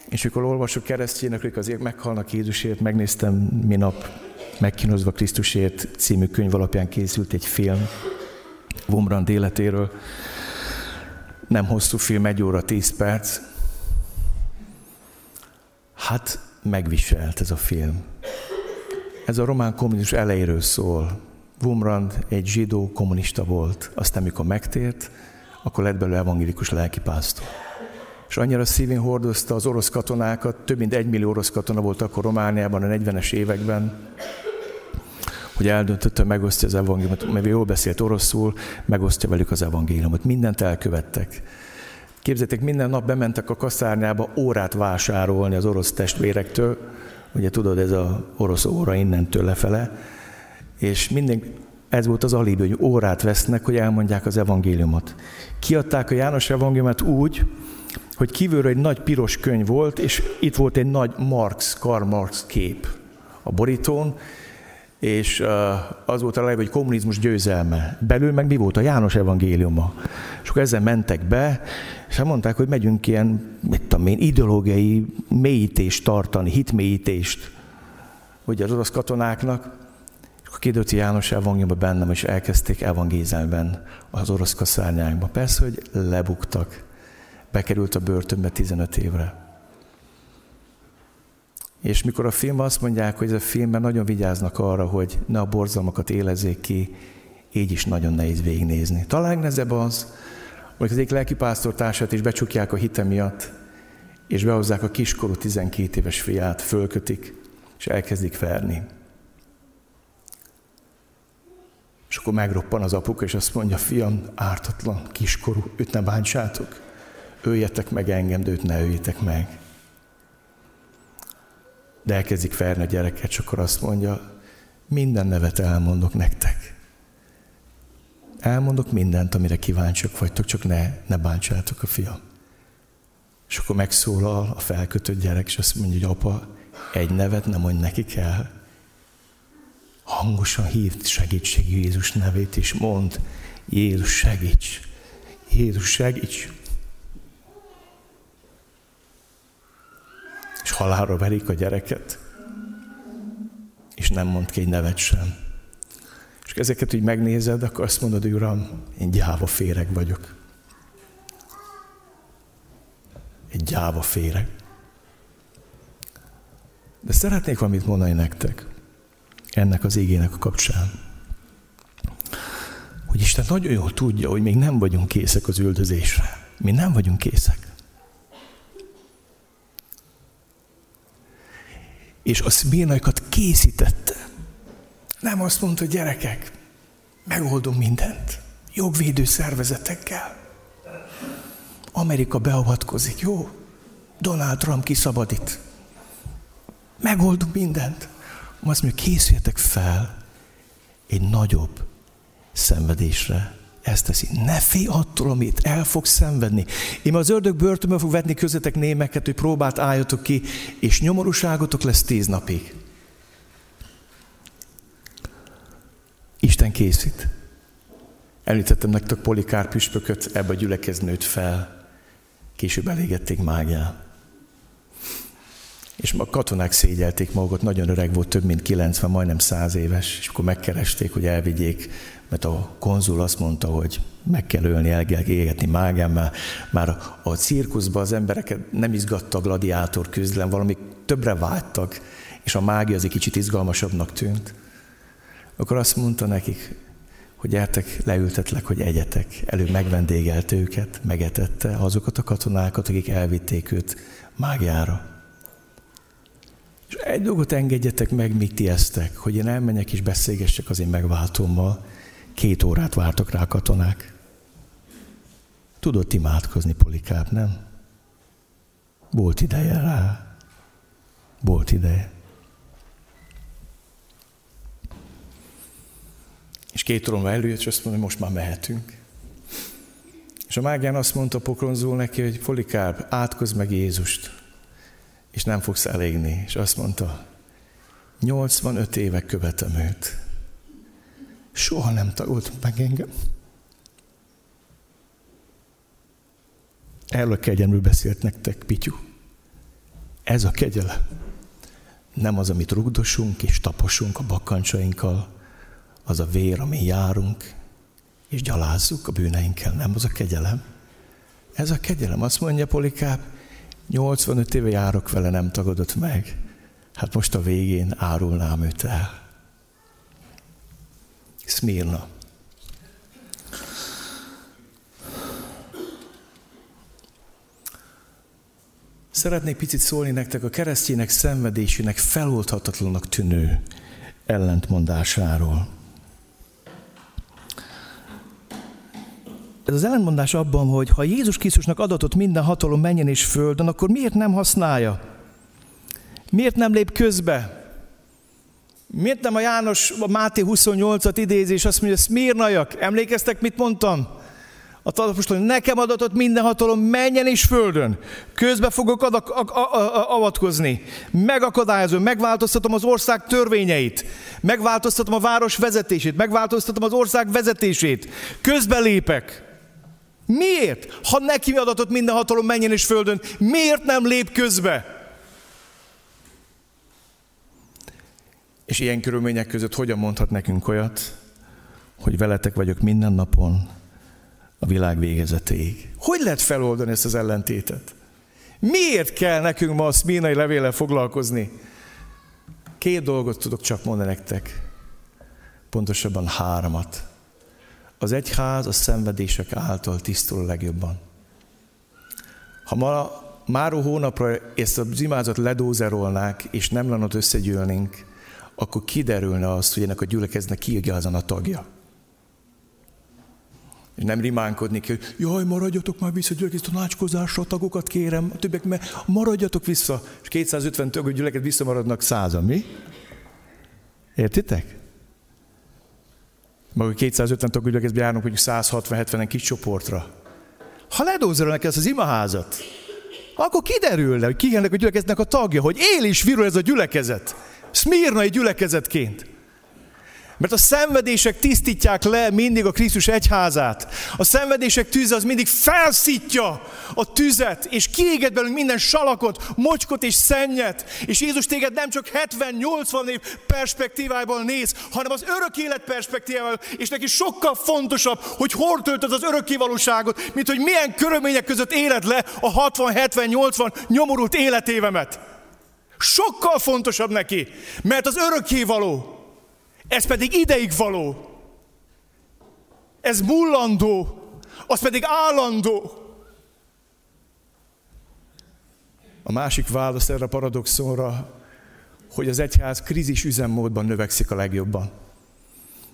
És amikor olvasok keresztjének, akik azért meghalnak Jézusért, megnéztem minap Megkínozva Krisztusért című könyv alapján készült egy film Wombrand életéről. Nem hosszú film, egy óra, tíz perc. Hát megviselt ez a film. Ez a román kommunizmus elejéről szól. Wombrand egy zsidó kommunista volt. Aztán, mikor megtért, akkor lett belőle evangélikus lelkipásztor. És annyira szívén hordozta az orosz katonákat, több mint egy millió orosz katona volt akkor Romániában a 40-es években, hogy eldöntötte, megosztja az evangéliumot, mert jól beszélt oroszul, megosztja velük az evangéliumot. Mindent elkövettek. Képzeljétek, minden nap bementek a kaszárnyába órát vásárolni az orosz testvérektől, ugye tudod, ez az orosz óra innentől lefele, és minden, ez volt az alibi, hogy órát vesznek, hogy elmondják az evangéliumot. Kiadták a János evangéliumot úgy, hogy kívülről egy nagy piros könyv volt, és itt volt egy nagy Marx, Karl Marx kép a borítón, és az volt a legalább, hogy kommunizmus győzelme. Belül meg mi volt? A János evangéliuma. És akkor ezzel mentek be, és mondták, hogy megyünk ilyen, mit tudom én, ideológiai mélyítést tartani, hitmélyítést, ugye az orosz katonáknak. Kiderült, hogy János evangéliumban bennem, és elkezdték evangézelben az orosz kaszárnyákba. Persze, hogy lebuktak. Bekerült a börtönbe 15 évre. És mikor a filmben azt mondják, hogy ez a filmben nagyon vigyáznak arra, hogy ne a borzalmakat élezzék ki, így is nagyon nehéz végignézni. Talán legnehezebb az, hogy az egyik lelkipásztor társát is becsukják a hite miatt, és behozzák a kiskorú 12 éves fiát, fölkötik, és elkezdik verni. És akkor megroppan az apuka, és azt mondja, fiam, ártatlan, kiskorú, őt ne bántsátok. Öljetek meg engem, de őt ne öljétek meg. De elkezdik felni a gyereket, és akkor azt mondja, minden nevet elmondok nektek. Elmondok mindent, amire kíváncsiak vagytok, csak ne, ne bántsátok a fiam. És akkor megszólal a felkötött gyerek, és azt mondja, hogy apa, egy nevet nem mondj neki kell, hangosan hívd segítség Jézus nevét, és mond, Jézus segíts, Jézus segíts. És halálra verik a gyereket, és nem mond ki egy nevet sem. És ezeket úgy megnézed, akkor azt mondod, Uram, én gyáva féreg vagyok. Egy gyáva féreg. De szeretnék valamit mondani nektek ennek az égének a kapcsán. Hogy Isten nagyon jól tudja, hogy még nem vagyunk készek az üldözésre. Mi nem vagyunk készek. És a szmírnaikat készítette. Nem azt mondta, gyerekek, megoldom mindent. jogvédő szervezetekkel. Amerika beavatkozik, jó? Donald Trump kiszabadít. Megoldunk mindent. Azt mondja, készüljetek fel egy nagyobb szenvedésre. Ezt teszi. Ne félj attól, amit el fog szenvedni. Én az ördög börtönbe fog vetni közöttek némeket, hogy próbált álljatok ki, és nyomorúságotok lesz tíz napig. Isten készít. Említettem nektek Polikár püspököt, ebbe a gyülekez nőtt fel. Később elégették mágiát. És a katonák szégyelték magukat, nagyon öreg volt, több mint 90, majdnem 100 éves, és akkor megkeresték, hogy elvigyék, mert a konzul azt mondta, hogy meg kell ölni, el kell égetni mágán, már, már a cirkuszban az embereket nem izgatta a gladiátor küzdelem, valami többre vágytak, és a mágia az egy kicsit izgalmasabbnak tűnt. Akkor azt mondta nekik, hogy gyertek, leültetlek, hogy egyetek. Elő megvendégelt őket, megetette azokat a katonákat, akik elvitték őt mágiára. És egy dolgot engedjetek meg, míg ti eztek, hogy én elmenjek és beszélgessek az én megváltómmal. Két órát vártak rá a katonák. Tudott imádkozni Polikáp, nem? Volt ideje rá. Volt ideje. És két óra előjött, és azt mondja, hogy most már mehetünk. És a mágián azt mondta pokronzul neki, hogy Polikáp, átkozz meg Jézust és nem fogsz elégni. És azt mondta, 85 éve követem őt. Soha nem tagolt meg engem. Erről a kegyelmről beszélt nektek, Pityú. Ez a kegyelem. Nem az, amit rugdosunk és taposunk a bakkancsainkkal, az a vér, amin járunk, és gyalázzuk a bűneinkkel. Nem az a kegyelem. Ez a kegyelem. Azt mondja Polikább, 85 éve járok vele, nem tagadott meg. Hát most a végén árulnám őt el. Smírna. Szeretnék picit szólni nektek a keresztjének szenvedésének feloldhatatlanak tűnő ellentmondásáról. Ez az ellentmondás abban, hogy ha Jézus Krisztusnak adatot minden hatalom menjen és földön, akkor miért nem használja? Miért nem lép közbe? Miért nem a János, a Máté 28-at idézi, és azt mondja, Szmírnajak, emlékeztek, mit mondtam? A talapostól, nekem adatot minden hatalom menjen és földön. Közbe fogok adak, a, a, a, avatkozni. Megakadályozom, megváltoztatom az ország törvényeit. Megváltoztatom a város vezetését. Megváltoztatom az ország vezetését. Közbelépek. Miért? Ha neki adatot minden hatalom menjen és földön, miért nem lép közbe? És ilyen körülmények között hogyan mondhat nekünk olyat, hogy veletek vagyok minden napon a világ végezetéig? Hogy lehet feloldani ezt az ellentétet? Miért kell nekünk ma a szmínai levéllel foglalkozni? Két dolgot tudok csak mondani nektek. Pontosabban háromat. Az egyház a szenvedések által tisztul legjobban. Ha ma máró hónapra ezt a zimázat ledózerolnák, és nem lenne összegyűlnénk, akkor kiderülne azt, hogy ennek a gyülekeznek ki igazán a tagja. És nem rimánkodni kell, jaj, maradjatok már vissza gyülekezés tanácskozásra, tagokat kérem, a többek, mert maradjatok vissza. És 250 tagú gyülekezet visszamaradnak százan, mi? Értitek? Maga 250 tagú gyülekezetben járunk mondjuk 160-70 kis csoportra. Ha ledózolnak ezt az imaházat, akkor kiderülne, hogy ki ennek a gyülekezetnek a tagja, hogy él is virul ez a gyülekezet. Szmírnai gyülekezetként. Mert a szenvedések tisztítják le mindig a Krisztus egyházát. A szenvedések tűze az mindig felszítja a tüzet, és kiéget belünk minden salakot, mocskot és szennyet. És Jézus téged nem csak 70-80 év perspektívából néz, hanem az örök élet perspektívával, és neki sokkal fontosabb, hogy hol töltöd az örökkévalóságot, mint hogy milyen körülmények között éled le a 60-70-80 nyomorult életévemet. Sokkal fontosabb neki, mert az örökkévaló, ez pedig ideig való. Ez mullandó, az pedig állandó. A másik válasz erre a paradoxonra, hogy az egyház krízis üzemmódban növekszik a legjobban.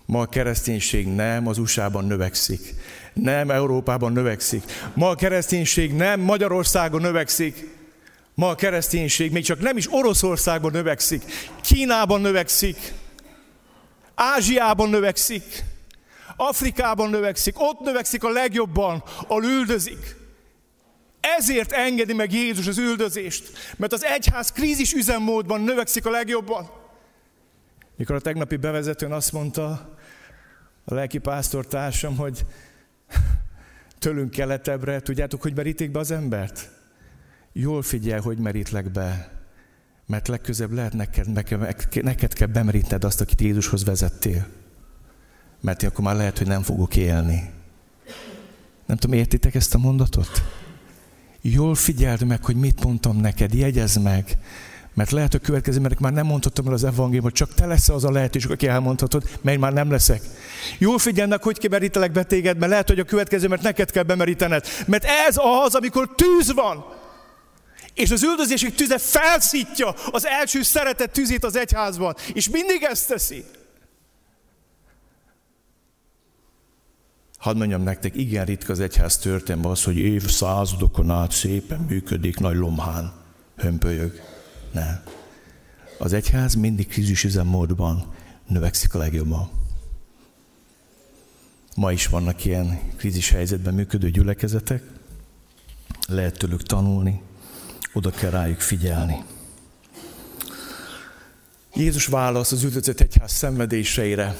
Ma a kereszténység nem az USA-ban növekszik, nem Európában növekszik. Ma a kereszténység nem Magyarországon növekszik. Ma a kereszténység még csak nem is Oroszországban növekszik, Kínában növekszik, Ázsiában növekszik, Afrikában növekszik, ott növekszik a legjobban, ahol üldözik. Ezért engedi meg Jézus az üldözést, mert az egyház krízis üzemmódban növekszik a legjobban. Mikor a tegnapi bevezetőn azt mondta a lelki pásztor társam, hogy tőlünk keletebbre, tudjátok, hogy merítik be az embert? Jól figyel, hogy merítlek be, mert legközebb lehet neked, neked, neked kell bemerítned azt, akit Jézushoz vezettél. Mert én akkor már lehet, hogy nem fogok élni. Nem tudom, értitek ezt a mondatot? Jól figyeld meg, hogy mit mondtam neked, jegyezd meg. Mert lehet, hogy következő, mert már nem mondhatom el az evangéliumot, csak te lesz az a lehetőség, aki elmondhatod, mert már nem leszek. Jól figyelnek, hogy kimerítelek be téged, mert lehet, hogy a következő, mert neked kell bemerítened. Mert ez az, amikor tűz van. És az üldözések tüze felszítja az első szeretet tüzét az egyházban. És mindig ezt teszi. Hadd mondjam nektek, igen ritka az egyház történetben az, hogy évszázadokon át szépen működik, nagy lomhán hömpölyög. Ne. Az egyház mindig krízisüzemmódban növekszik a legjobban. Ma is vannak ilyen krízis helyzetben működő gyülekezetek, lehet tőlük tanulni, oda kell rájuk figyelni. Jézus válasz az üldözött egyház szenvedéseire.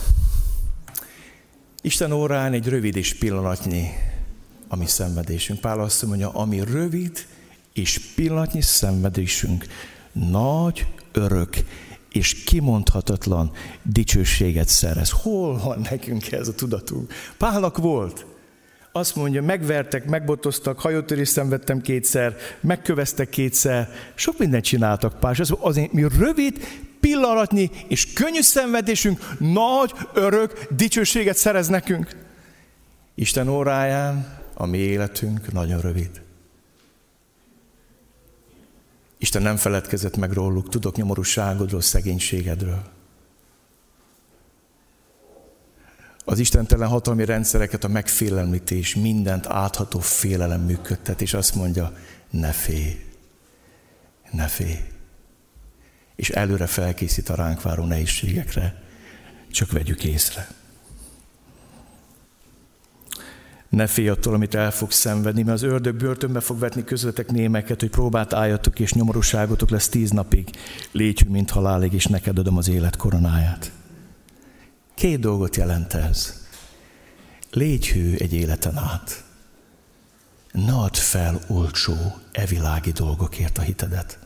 Isten órán egy rövid és pillanatnyi a mi szenvedésünk. Pál azt mondja, ami rövid és pillanatnyi szenvedésünk nagy, örök és kimondhatatlan dicsőséget szerez. Hol van nekünk ez a tudatunk? Pálnak volt. Azt mondja, megvertek, megbotoztak, hajótörést szenvedtem kétszer, megköveztek kétszer, sok mindent csináltak. És az, azért mi rövid, pillanatnyi és könnyű szenvedésünk nagy, örök dicsőséget szerez nekünk. Isten óráján a mi életünk nagyon rövid. Isten nem feledkezett meg róluk, tudok nyomorúságodról, szegénységedről. Az istentelen hatalmi rendszereket a megfélemlítés, mindent átható félelem működtet, és azt mondja, ne félj, ne félj. És előre felkészít a ránk váró nehézségekre, csak vegyük észre. Ne félj attól, amit el fogsz szenvedni, mert az ördög börtönbe fog vetni közöttek némeket, hogy próbát álljatok, és nyomorúságotok lesz tíz napig. Légy mint halálig, és neked adom az élet koronáját. Két dolgot jelent ez. Légy hű egy életen át. Ne add fel olcsó, evilági dolgokért a hitedet.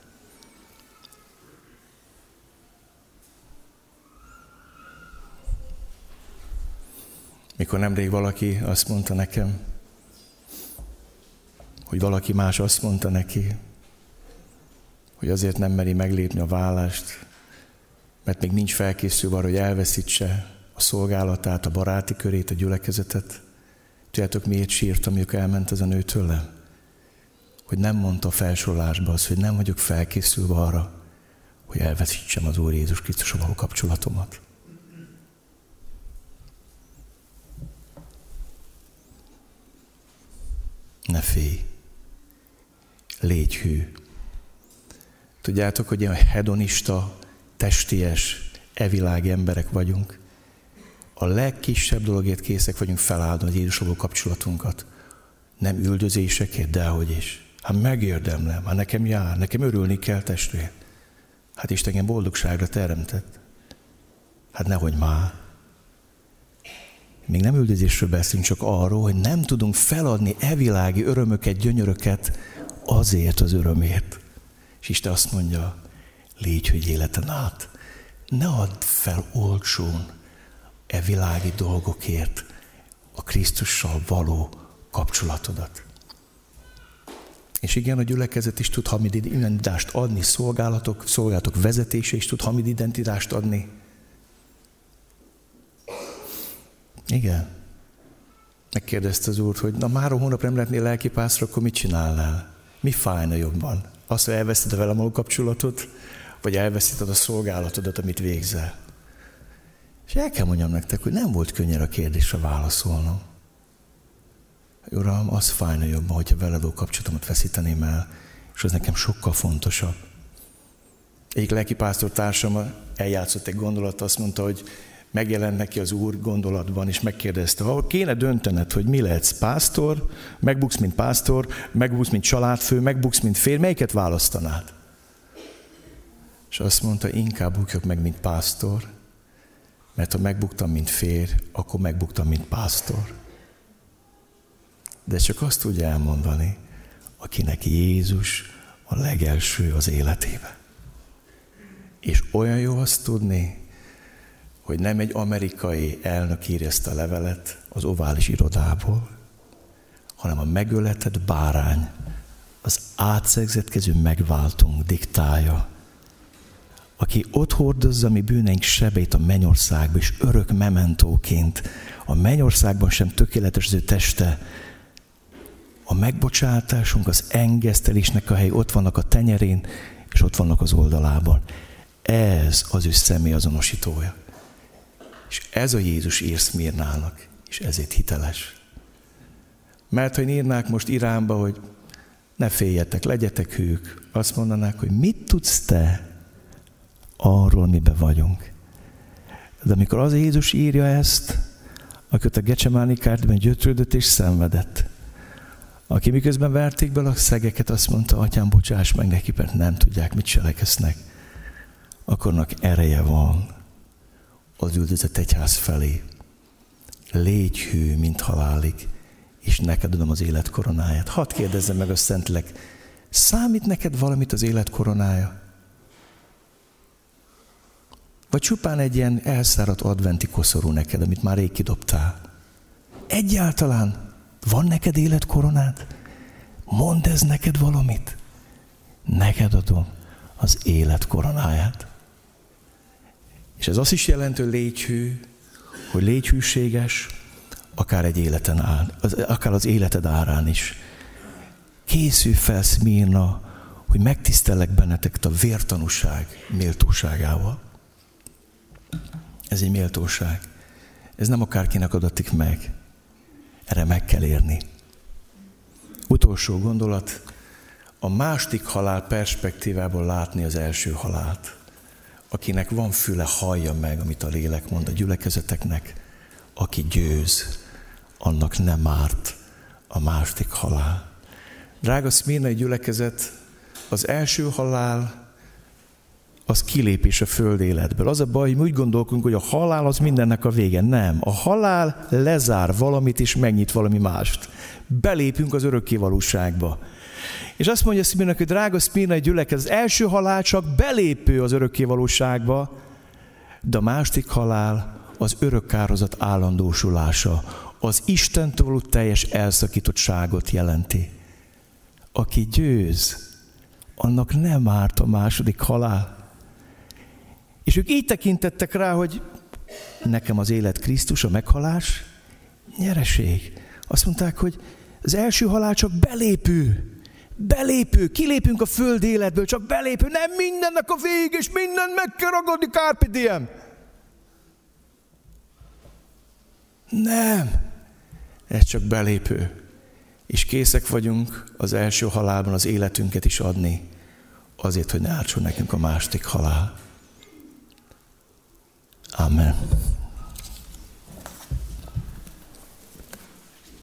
Mikor nemrég valaki azt mondta nekem, hogy valaki más azt mondta neki, hogy azért nem meri meglépni a vállást, mert még nincs felkészülve arra, hogy elveszítse a szolgálatát, a baráti körét, a gyülekezetet. Tudjátok, miért sírtam, amikor elment ez a nő tőle? Hogy nem mondta a felsorolásba az, hogy nem vagyok felkészülve arra, hogy elveszítsem az Úr Jézus Krisztusról való kapcsolatomat. Ne félj. Légy hű. Tudjátok, hogy ilyen hedonista, testies, evilági emberek vagyunk. A legkisebb dologért készek vagyunk feláldani az Jézusról kapcsolatunkat. Nem üldözésekért, dehogy is. Hát megérdemlem, hát nekem jár, nekem örülni kell testvér. Hát Isten engem boldogságra teremtett. Hát nehogy már. Még nem üldözésről beszélünk, csak arról, hogy nem tudunk feladni evilági örömöket, gyönyöröket azért az örömért. És Isten azt mondja, légy, hogy életen át. Ne add fel olcsón e világi dolgokért a Krisztussal való kapcsolatodat. És igen, a gyülekezet is tud hamid identitást adni, szolgálatok, szolgálatok vezetése is tud hamid identitást adni. Igen. Megkérdezte az úr, hogy na már a hónap nem lehetnél lelkipászra, akkor mit csinálnál? Mi fájna jobban? Azt, hogy elveszted a velem kapcsolatot, vagy elveszíted a szolgálatodat, amit végzel? És el kell mondjam nektek, hogy nem volt könnyű a kérdésre válaszolnom. Uram, az fájna jobban, hogyha veled kapcsolatomat veszíteném el, és az nekem sokkal fontosabb. Egyik lelkipásztor társam eljátszott egy gondolat, azt mondta, hogy megjelent neki az Úr gondolatban, és megkérdezte, ha kéne döntened, hogy mi lehetsz, pásztor, megbuksz, mint pásztor, megbuksz, mint családfő, megbuksz, mint férj, melyiket választanád? És azt mondta, inkább bukjak meg, mint pásztor, mert ha megbuktam, mint férj, akkor megbuktam, mint pásztor. De csak azt tudja elmondani, akinek Jézus a legelső az életébe. És olyan jó azt tudni, hogy nem egy amerikai elnök írja ezt a levelet az ovális irodából, hanem a megöletett bárány, az átszegzetkező megváltunk diktálja, aki ott hordozza mi bűneink sebét a mennyországba, és örök mementóként a mennyországban sem tökéletes az ő teste, a megbocsátásunk, az engesztelésnek a hely ott vannak a tenyerén, és ott vannak az oldalában. Ez az ő személy azonosítója. És ez a Jézus ír Szmirnának, és ezért hiteles. Mert ha írnák most Iránba, hogy ne féljetek, legyetek hűk, azt mondanák, hogy mit tudsz te arról, mibe vagyunk. De amikor az Jézus írja ezt, akkor a Gecsemáni kártban gyötrődött és szenvedett. Aki miközben verték bele a szegeket, azt mondta, atyám, bocsáss meg neki, mert nem tudják, mit cselekesznek. Akkornak ereje van az üldözött egyház felé. Légy hű, mint halálig, és neked adom az élet koronáját. Hadd kérdezzem meg a Szentlek, számít neked valamit az élet koronája? Vagy csupán egy ilyen elszáradt adventi koszorú neked, amit már rég kidobtál? Egyáltalán van neked életkoronád? Mondd ez neked valamit. Neked adom az élet koronáját. És ez azt is jelenti, hogy légy hű, hogy légy hűséges, akár egy életen áll, akár az életed árán is. Készülj fel, Szmírna, hogy megtisztellek bennetek a vértanúság méltóságával. Ez egy méltóság. Ez nem akárkinek adatik meg. Erre meg kell érni. Utolsó gondolat, a másik halál perspektívából látni az első halált. Akinek van füle, hallja meg, amit a lélek mond a gyülekezeteknek. Aki győz, annak nem árt a másik halál. Drága Szmírnai gyülekezet, az első halál az kilépés a föld életből. Az a baj, hogy mi úgy gondolkunk, hogy a halál az mindennek a vége. Nem. A halál lezár valamit és megnyit valami mást. Belépünk az örökkévalóságba. És azt mondja Szmirnak, hogy drága egy gyülekez, az első halál csak belépő az örökkévalóságba, de a másik halál az örökkározat állandósulása, az Istentől való teljes elszakítottságot jelenti. Aki győz, annak nem árt a második halál. És ők így tekintettek rá, hogy nekem az élet Krisztus, a meghalás, nyereség. Azt mondták, hogy az első halál csak belépő. Belépő, kilépünk a föld életből, csak belépő, nem mindennek a vég, és minden meg kell ragadni, Carpe diem. Nem, ez csak belépő. És készek vagyunk az első halálban az életünket is adni, azért, hogy ne ártson nekünk a másik halál. Amen.